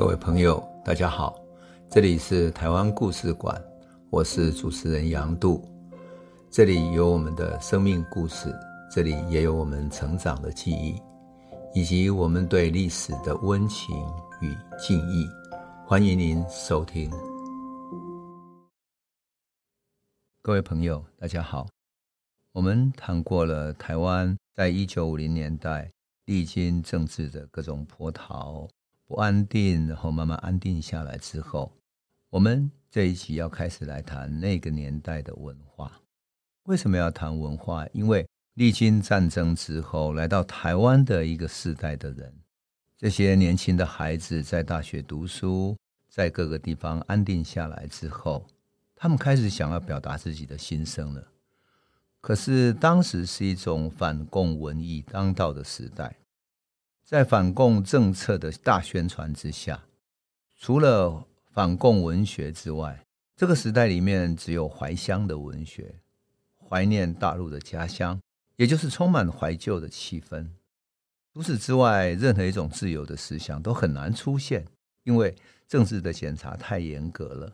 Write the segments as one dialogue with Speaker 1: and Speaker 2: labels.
Speaker 1: 各位朋友，大家好，这里是台湾故事馆，我是主持人杨度，这里有我们的生命故事，这里也有我们成长的记忆，以及我们对历史的温情与敬意。欢迎您收听。各位朋友，大家好，我们谈过了台湾在一九五零年代历经政治的各种波涛。不安定，然后慢慢安定下来之后，我们这一期要开始来谈那个年代的文化。为什么要谈文化？因为历经战争之后，来到台湾的一个世代的人，这些年轻的孩子在大学读书，在各个地方安定下来之后，他们开始想要表达自己的心声了。可是当时是一种反共文艺当道的时代。在反共政策的大宣传之下，除了反共文学之外，这个时代里面只有怀乡的文学，怀念大陆的家乡，也就是充满怀旧的气氛。除此之外，任何一种自由的思想都很难出现，因为政治的检查太严格了。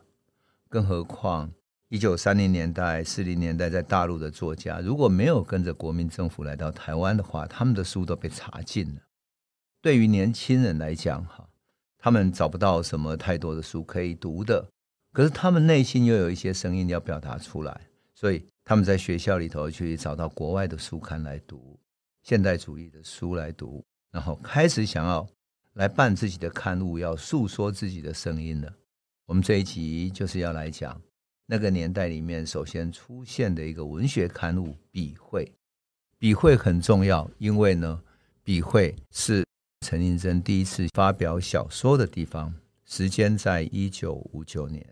Speaker 1: 更何况，一九三零年代、四零年代在大陆的作家，如果没有跟着国民政府来到台湾的话，他们的书都被查禁了。对于年轻人来讲，哈，他们找不到什么太多的书可以读的，可是他们内心又有一些声音要表达出来，所以他们在学校里头去找到国外的书刊来读，现代主义的书来读，然后开始想要来办自己的刊物，要诉说自己的声音了。我们这一集就是要来讲那个年代里面首先出现的一个文学刊物《笔会》。笔会很重要，因为呢，笔会是。陈映真第一次发表小说的地方，时间在一九五九年。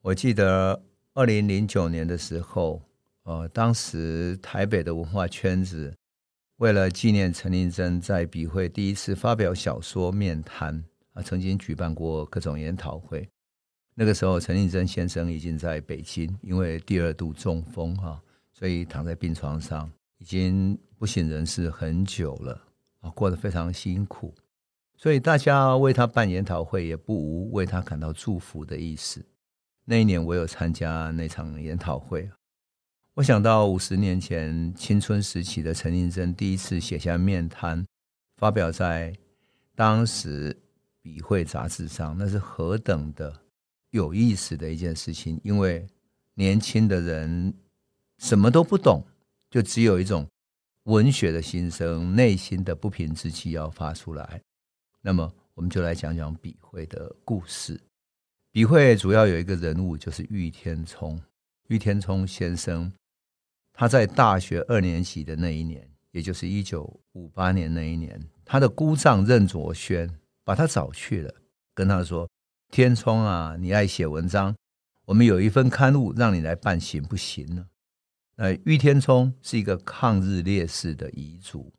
Speaker 1: 我记得二零零九年的时候，呃，当时台北的文化圈子为了纪念陈映真在笔会第一次发表小说面瘫啊，曾经举办过各种研讨会。那个时候，陈映真先生已经在北京，因为第二度中风哈，所以躺在病床上，已经不省人事很久了。啊，过得非常辛苦，所以大家为他办研讨会，也不无为他感到祝福的意思。那一年，我有参加那场研讨会，我想到五十年前青春时期的陈映真第一次写下面瘫，发表在当时《笔会》杂志上，那是何等的有意思的一件事情。因为年轻的人什么都不懂，就只有一种。文学的心声，内心的不平之气要发出来。那么，我们就来讲讲笔会的故事。笔会主要有一个人物，就是郁天聪。郁天聪先生，他在大学二年级的那一年，也就是一九五八年那一年，他的姑丈任卓轩把他找去了，跟他说：“天聪啊，你爱写文章，我们有一份刊物让你来办，行不行呢？”呃，郁天聪是一个抗日烈士的遗族。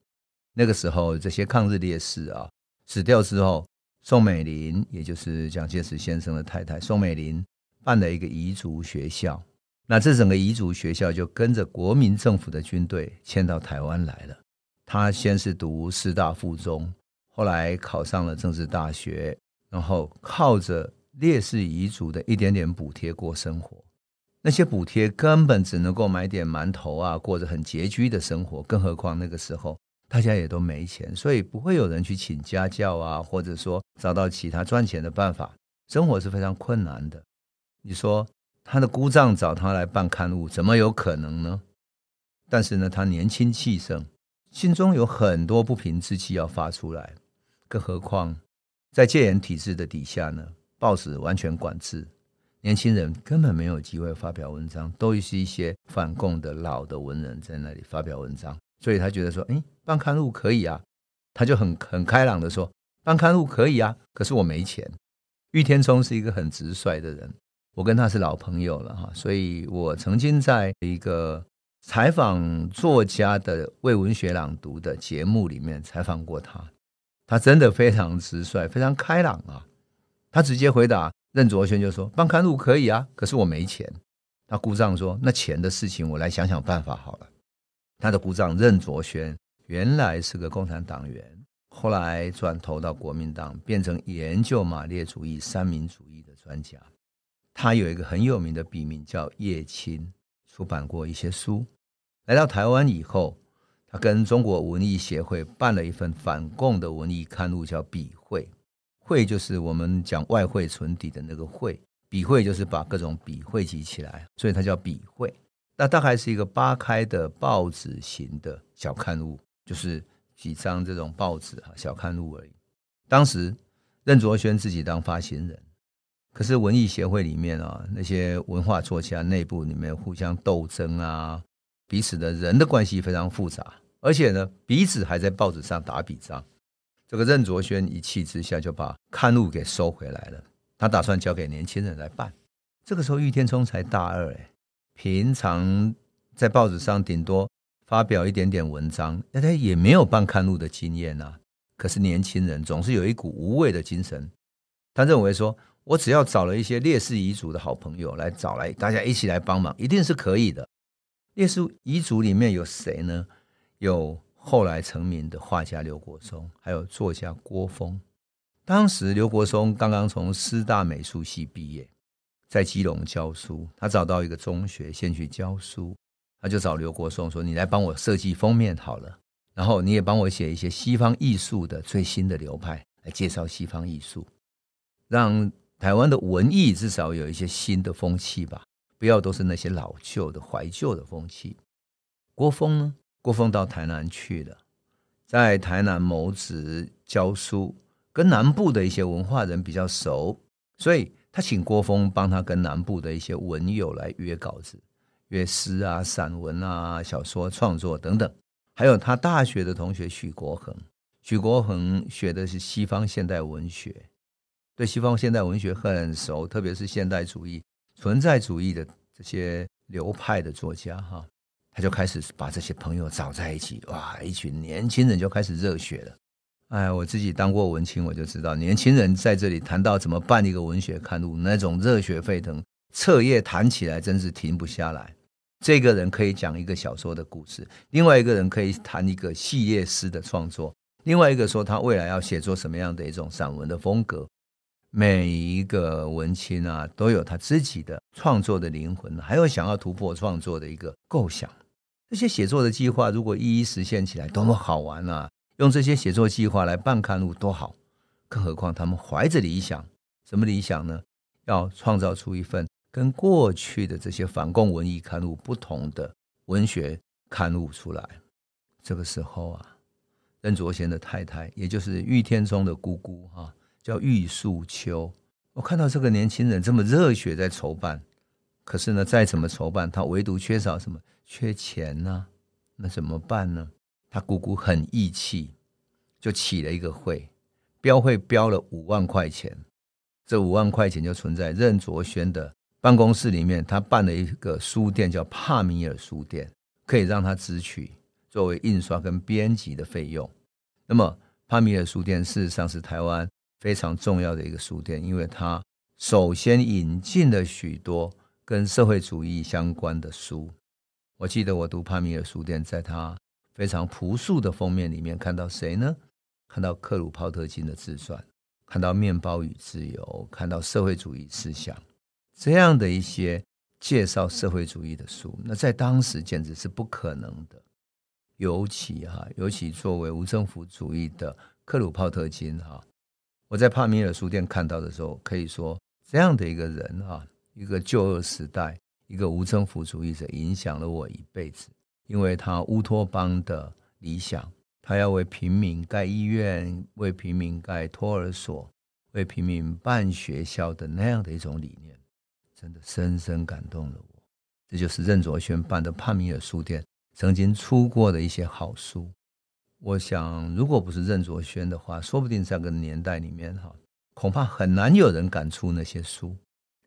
Speaker 1: 那个时候，这些抗日烈士啊死掉之后，宋美龄，也就是蒋介石先生的太太宋美龄，办了一个遗族学校。那这整个遗族学校就跟着国民政府的军队迁到台湾来了。他先是读师大附中，后来考上了政治大学，然后靠着烈士遗族的一点点补贴过生活。那些补贴根本只能够买点馒头啊，过着很拮据的生活。更何况那个时候大家也都没钱，所以不会有人去请家教啊，或者说找到其他赚钱的办法，生活是非常困难的。你说他的姑丈找他来办刊物，怎么有可能呢？但是呢，他年轻气盛，心中有很多不平之气要发出来。更何况在戒严体制的底下呢，报纸完全管制。年轻人根本没有机会发表文章，都是一些反共的老的文人在那里发表文章，所以他觉得说，哎，办刊物可以啊，他就很很开朗的说，办刊物可以啊，可是我没钱。郁天聪是一个很直率的人，我跟他是老朋友了哈，所以我曾经在一个采访作家的为文学朗读的节目里面采访过他，他真的非常直率，非常开朗啊，他直接回答。任卓宣就说：“办刊物可以啊，可是我没钱。”他姑丈说：“那钱的事情，我来想想办法好了。”他的姑丈任卓宣原来是个共产党员，后来转投到国民党，变成研究马列主义、三民主义的专家。他有一个很有名的笔名叫叶青，出版过一些书。来到台湾以后，他跟中国文艺协会办了一份反共的文艺刊物，叫《笔会》。会就是我们讲外汇存底的那个会，笔会就是把各种笔汇集起来，所以它叫笔会。那大概是一个八开的报纸型的小刊物，就是几张这种报纸啊小刊物而已。当时任卓宣自己当发行人，可是文艺协会里面啊那些文化作家内部里面互相斗争啊，彼此的人的关系非常复杂，而且呢彼此还在报纸上打笔仗。这个任卓宣一气之下就把刊物给收回来了，他打算交给年轻人来办。这个时候郁天聪才大二哎。平常在报纸上顶多发表一点点文章，那他也没有办刊物的经验啊。可是年轻人总是有一股无畏的精神，他认为说，我只要找了一些烈士遗族的好朋友来找来，大家一起来帮忙，一定是可以的。烈士遗族里面有谁呢？有后来成名的画家刘国松，还有作家郭峰。当时刘国松刚刚从师大美术系毕业。在基隆教书，他找到一个中学先去教书，他就找刘国松说：“你来帮我设计封面好了，然后你也帮我写一些西方艺术的最新的流派来介绍西方艺术，让台湾的文艺至少有一些新的风气吧，不要都是那些老旧的怀旧的风气。”郭峰呢？郭峰到台南去了，在台南谋职教书，跟南部的一些文化人比较熟，所以。他请郭峰帮他跟南部的一些文友来约稿子、约诗啊、散文啊、小说创作等等，还有他大学的同学许国恒。许国恒学的是西方现代文学，对西方现代文学很熟，特别是现代主义、存在主义的这些流派的作家哈，他就开始把这些朋友找在一起，哇，一群年轻人就开始热血了。哎，我自己当过文青，我就知道年轻人在这里谈到怎么办一个文学刊物，那种热血沸腾，彻夜谈起来真是停不下来。这个人可以讲一个小说的故事，另外一个人可以谈一个系列诗的创作，另外一个说他未来要写作什么样的一种散文的风格。每一个文青啊，都有他自己的创作的灵魂，还有想要突破创作的一个构想。这些写作的计划如果一一实现起来，多么好玩啊！用这些写作计划来办刊物多好，更何况他们怀着理想，什么理想呢？要创造出一份跟过去的这些反共文艺刊物不同的文学刊物出来。这个时候啊，任卓贤的太太，也就是玉天中的姑姑哈，叫玉素秋。我看到这个年轻人这么热血在筹办，可是呢，再怎么筹办，他唯独缺少什么？缺钱呢？那怎么办呢？他姑姑很义气，就起了一个会，标会标了五万块钱，这五万块钱就存在任卓宣的办公室里面。他办了一个书店，叫帕米尔书店，可以让他支取作为印刷跟编辑的费用。那么帕米尔书店事实上是台湾非常重要的一个书店，因为它首先引进了许多跟社会主义相关的书。我记得我读帕米尔书店，在他。非常朴素的封面里面看到谁呢？看到克鲁泡特金的自传，看到《面包与自由》，看到社会主义思想这样的一些介绍社会主义的书，那在当时简直是不可能的。尤其哈，尤其作为无政府主义的克鲁泡特金哈，我在帕米尔书店看到的时候，可以说这样的一个人哈，一个旧时代，一个无政府主义者，影响了我一辈子。因为他乌托邦的理想，他要为平民盖医院，为平民盖托儿所，为平民办学校的那样的一种理念，真的深深感动了我。这就是任卓轩办的帕米尔书店曾经出过的一些好书。我想，如果不是任卓轩的话，说不定这个年代里面哈，恐怕很难有人敢出那些书，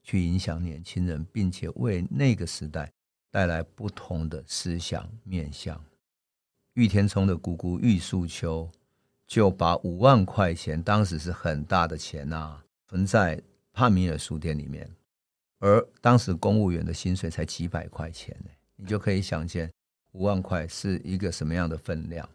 Speaker 1: 去影响年轻人，并且为那个时代。带来不同的思想面向。郁天聪的姑姑郁素秋就把五万块钱，当时是很大的钱呐、啊，存在帕米尔书店里面。而当时公务员的薪水才几百块钱呢，你就可以想见五万块是一个什么样的分量。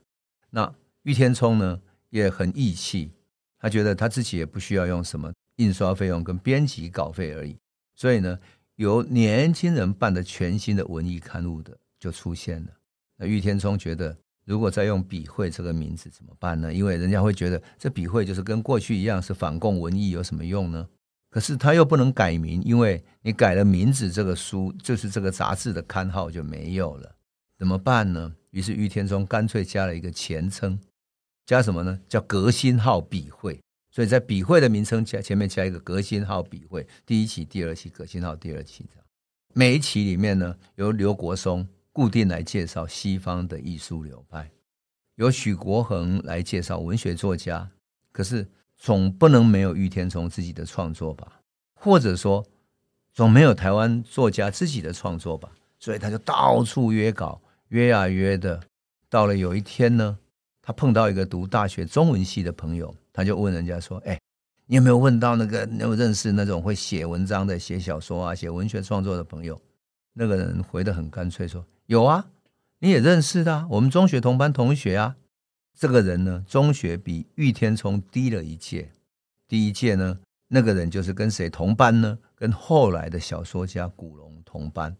Speaker 1: 那郁天聪呢，也很义气，他觉得他自己也不需要用什么印刷费用跟编辑稿费而已，所以呢，由年轻人办的全新的文艺刊物的就出现了。那喻天聪觉得，如果再用笔会这个名字怎么办呢？因为人家会觉得这笔会就是跟过去一样是反共文艺，有什么用呢？可是他又不能改名，因为你改了名字，这个书就是这个杂志的刊号就没有了，怎么办呢？于是喻天聪干脆加了一个前称，加什么呢？叫革新号笔会。所以在笔会的名称加前面加一个革新号笔会，第一期、第二期，革新号第二期这样。每一期里面呢，由刘国松固定来介绍西方的艺术流派，由许国恒来介绍文学作家。可是总不能没有玉天聪自己的创作吧？或者说，总没有台湾作家自己的创作吧？所以他就到处约稿，约呀约的。到了有一天呢，他碰到一个读大学中文系的朋友。他就问人家说：“哎，你有没有问到那个有认识那种会写文章的、写小说啊、写文学创作的朋友？”那个人回得很干脆说：“有啊，你也认识的，我们中学同班同学啊。”这个人呢，中学比玉天聪低了一届。第一届呢，那个人就是跟谁同班呢？跟后来的小说家古龙同班。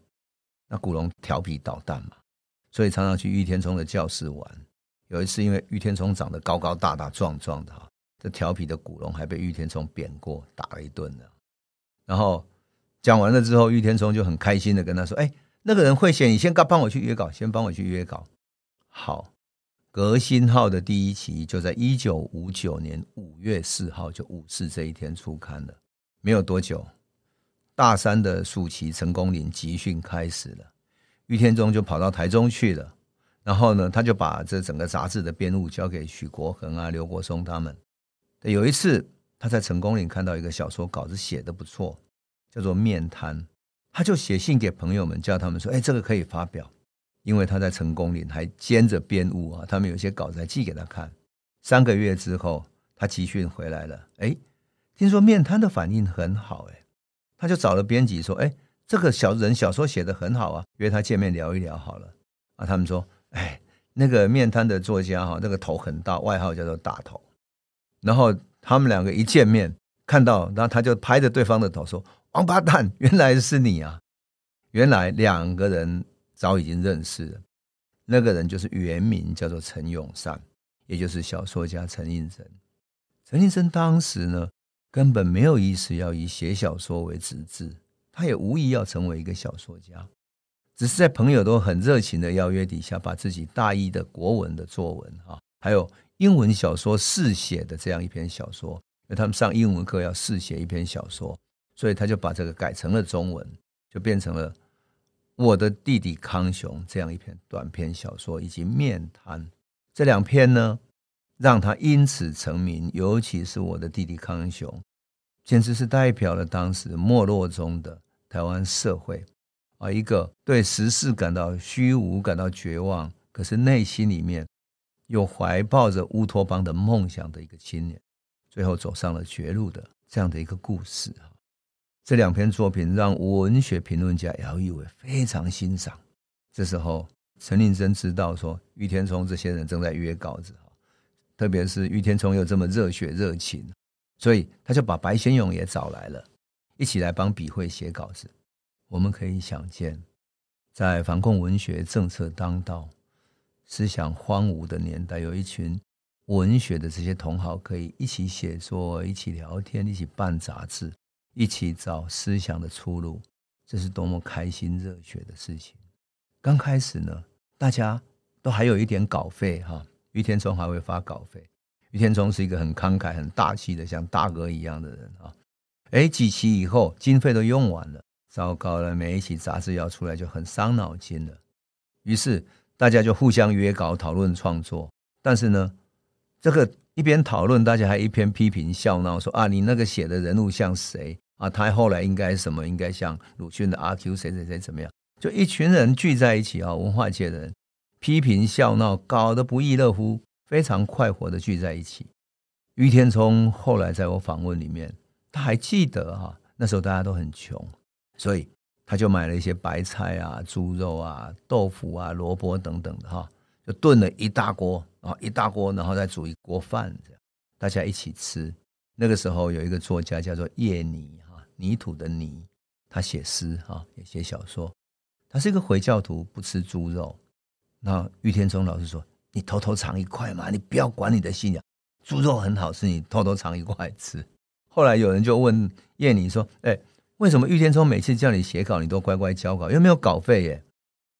Speaker 1: 那古龙调皮捣蛋嘛，所以常常去玉天聪的教室玩。有一次，因为玉天聪长得高高大大、壮壮的。这调皮的古龙还被玉天聪扁过，打了一顿呢。然后讲完了之后，玉天聪就很开心的跟他说：“哎，那个人会写，你先帮我去约稿，先帮我去约稿。”好，革新号的第一期就在一九五九年五月四号，就五四这一天出刊了。没有多久，大三的暑期成功林集训开始了，玉天聪就跑到台中去了。然后呢，他就把这整个杂志的编务交给许国恒啊、刘国松他们。有一次，他在成功岭看到一个小说稿子写得不错，叫做《面瘫》，他就写信给朋友们，叫他们说：“哎，这个可以发表。”因为他在成功岭还兼着编务啊，他们有些稿子还寄给他看。三个月之后，他集训回来了，哎，听说《面瘫》的反应很好，哎，他就找了编辑说：“哎，这个小人小说写得很好啊，约他见面聊一聊好了。”啊，他们说：“哎，那个《面瘫》的作家哈，那个头很大，外号叫做大头。”然后他们两个一见面，看到，然后他就拍着对方的头说：“王八蛋，原来是你啊！”原来两个人早已经认识了。那个人就是原名叫做陈永善，也就是小说家陈映真。陈映真当时呢，根本没有意思要以写小说为职志，他也无意要成为一个小说家，只是在朋友都很热情的邀约底下，把自己大一的国文的作文啊，还有。英文小说试写的这样一篇小说，因为他们上英文课要试写一篇小说，所以他就把这个改成了中文，就变成了《我的弟弟康雄》这样一篇短篇小说，以及《面瘫》这两篇呢，让他因此成名。尤其是《我的弟弟康雄》，简直是代表了当时没落中的台湾社会啊，一个对时事感到虚无、感到绝望，可是内心里面。又怀抱着乌托邦的梦想的一个青年，最后走上了绝路的这样的一个故事。这两篇作品让文学评论家姚一伟非常欣赏。这时候，陈令真知道说喻天聪这些人正在约稿子，特别是喻天聪又这么热血热情，所以他就把白先勇也找来了，一起来帮笔会写稿子。我们可以想见，在反共文学政策当道。思想荒芜的年代，有一群文学的这些同好可以一起写作、一起聊天、一起办杂志、一起找思想的出路，这是多么开心热血的事情！刚开始呢，大家都还有一点稿费哈，于天聪还会发稿费。于天聪是一个很慷慨、很大气的，像大哥一样的人啊。哎，几期以后经费都用完了，糟糕了，每一期杂志要出来就很伤脑筋了。于是。大家就互相约稿讨论创作，但是呢，这个一边讨论，大家还一边批评笑闹，说啊，你那个写的人物像谁啊？他后来应该什么？应该像鲁迅的阿 Q 谁谁谁怎么样？就一群人聚在一起啊，文化界的人批评笑闹，搞得不亦乐乎，非常快活的聚在一起。于天聪后来在我访问里面，他还记得哈，那时候大家都很穷，所以。他就买了一些白菜啊、猪肉啊、豆腐啊、萝卜等等的哈，就炖了一大锅然后一大锅，然后再煮一锅饭，这样大家一起吃。那个时候有一个作家叫做叶泥哈，泥土的泥，他写诗哈，也写小说。他是一个回教徒，不吃猪肉。那喻天中老师说：“你偷偷尝一块嘛，你不要管你的信仰，猪肉很好吃，你偷偷尝一块吃。”后来有人就问叶泥说：“哎，为什么玉天聪每次叫你写稿，你都乖乖交稿，又没有稿费耶？”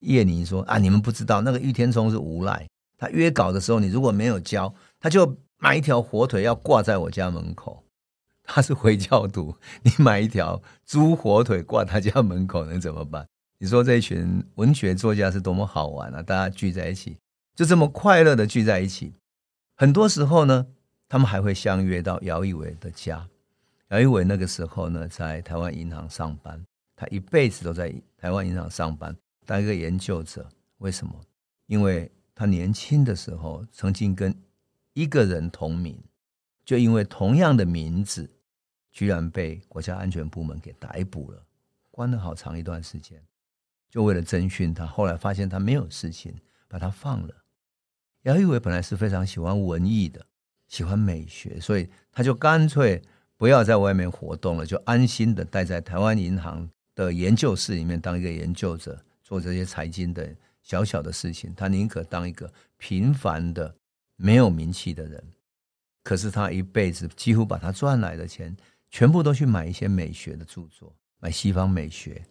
Speaker 1: 叶宁说：“啊，你们不知道，那个玉天聪是无赖，他约稿的时候，你如果没有交，他就买一条火腿要挂在我家门口。他是回教徒，你买一条猪火腿挂他家门口，能怎么办？”你说这一群文学作家是多么好玩啊！大家聚在一起，就这么快乐的聚在一起。很多时候呢，他们还会相约到姚一伟的家。姚一伟那个时候呢，在台湾银行上班，他一辈子都在台湾银行上班，当一个研究者。为什么？因为他年轻的时候曾经跟一个人同名，就因为同样的名字，居然被国家安全部门给逮捕了，关了好长一段时间。就为了侦讯他，后来发现他没有事情，把他放了。姚一伟本来是非常喜欢文艺的，喜欢美学，所以他就干脆不要在外面活动了，就安心的待在台湾银行的研究室里面当一个研究者，做这些财经的小小的事情。他宁可当一个平凡的、没有名气的人。可是他一辈子几乎把他赚来的钱，全部都去买一些美学的著作，买西方美学。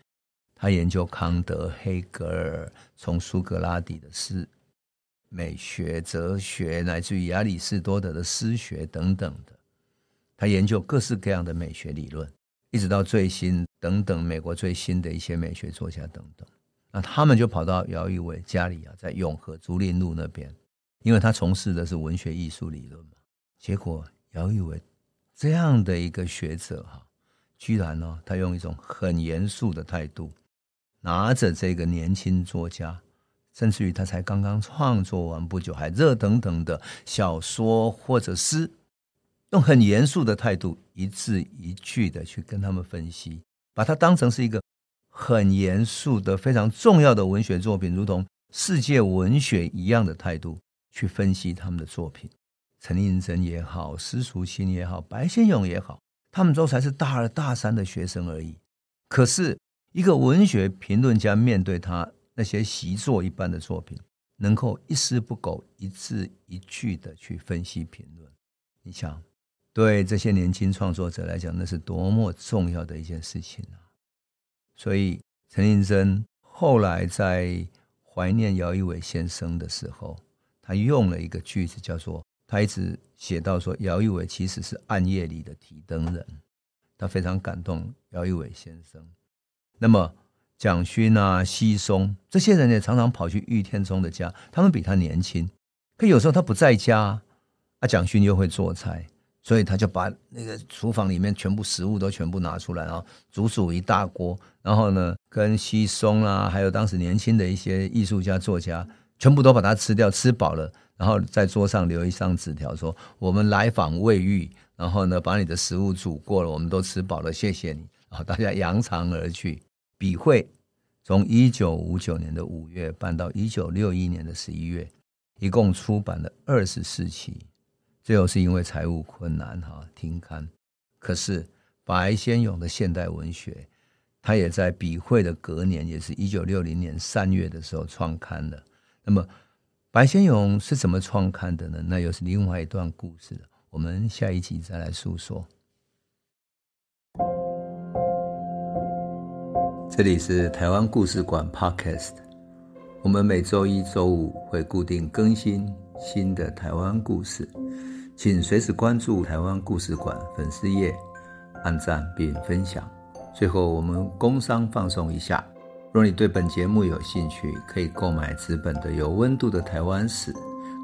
Speaker 1: 他研究康德、黑格尔，从苏格拉底的诗、美学、哲学，乃至于亚里士多德的诗学等等的。他研究各式各样的美学理论，一直到最新等等美国最新的一些美学作家等等。那他们就跑到姚一伟家里啊，在永和竹林路那边，因为他从事的是文学艺术理论嘛。结果姚一伟这样的一个学者哈，居然呢，他用一种很严肃的态度。拿着这个年轻作家，甚至于他才刚刚创作完不久，还热腾腾的小说或者诗，用很严肃的态度，一字一句的去跟他们分析，把它当成是一个很严肃的、非常重要的文学作品，如同世界文学一样的态度去分析他们的作品。陈映真也好，施淑卿也好，白先勇也好，他们都才是大二、大三的学生而已，可是。一个文学评论家面对他那些习作一般的作品，能够一丝不苟、一字一句的去分析评论，你想，对这些年轻创作者来讲，那是多么重要的一件事情啊！所以，陈映真后来在怀念姚一伟先生的时候，他用了一个句子，叫做他一直写到说，姚一伟其实是暗夜里的提灯人，他非常感动姚一伟先生。那么，蒋勋啊、西松这些人也常常跑去喻天中的家。他们比他年轻，可有时候他不在家，啊，蒋勋又会做菜，所以他就把那个厨房里面全部食物都全部拿出来，然后煮煮一大锅，然后呢，跟奚淞啊，还有当时年轻的一些艺术家、作家，全部都把它吃掉，吃饱了，然后在桌上留一张纸条，说：“我们来访未遇，然后呢，把你的食物煮过了，我们都吃饱了，谢谢你。”然后大家扬长而去。笔会从一九五九年的五月办到一九六一年的十一月，一共出版了二十四期，最后是因为财务困难哈停刊。可是白先勇的现代文学，他也在笔会的隔年，也是一九六零年三月的时候创刊的。那么白先勇是怎么创刊的呢？那又是另外一段故事了。我们下一集再来诉说。这里是台湾故事馆 Podcast，我们每周一、周五会固定更新新的台湾故事，请随时关注台湾故事馆粉丝页，按赞并分享。最后，我们工商放送一下：若你对本节目有兴趣，可以购买纸本的《有温度的台湾史》，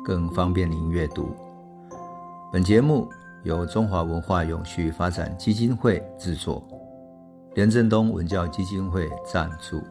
Speaker 1: 更方便您阅读。本节目由中华文化永续发展基金会制作。连振东文教基金会赞助。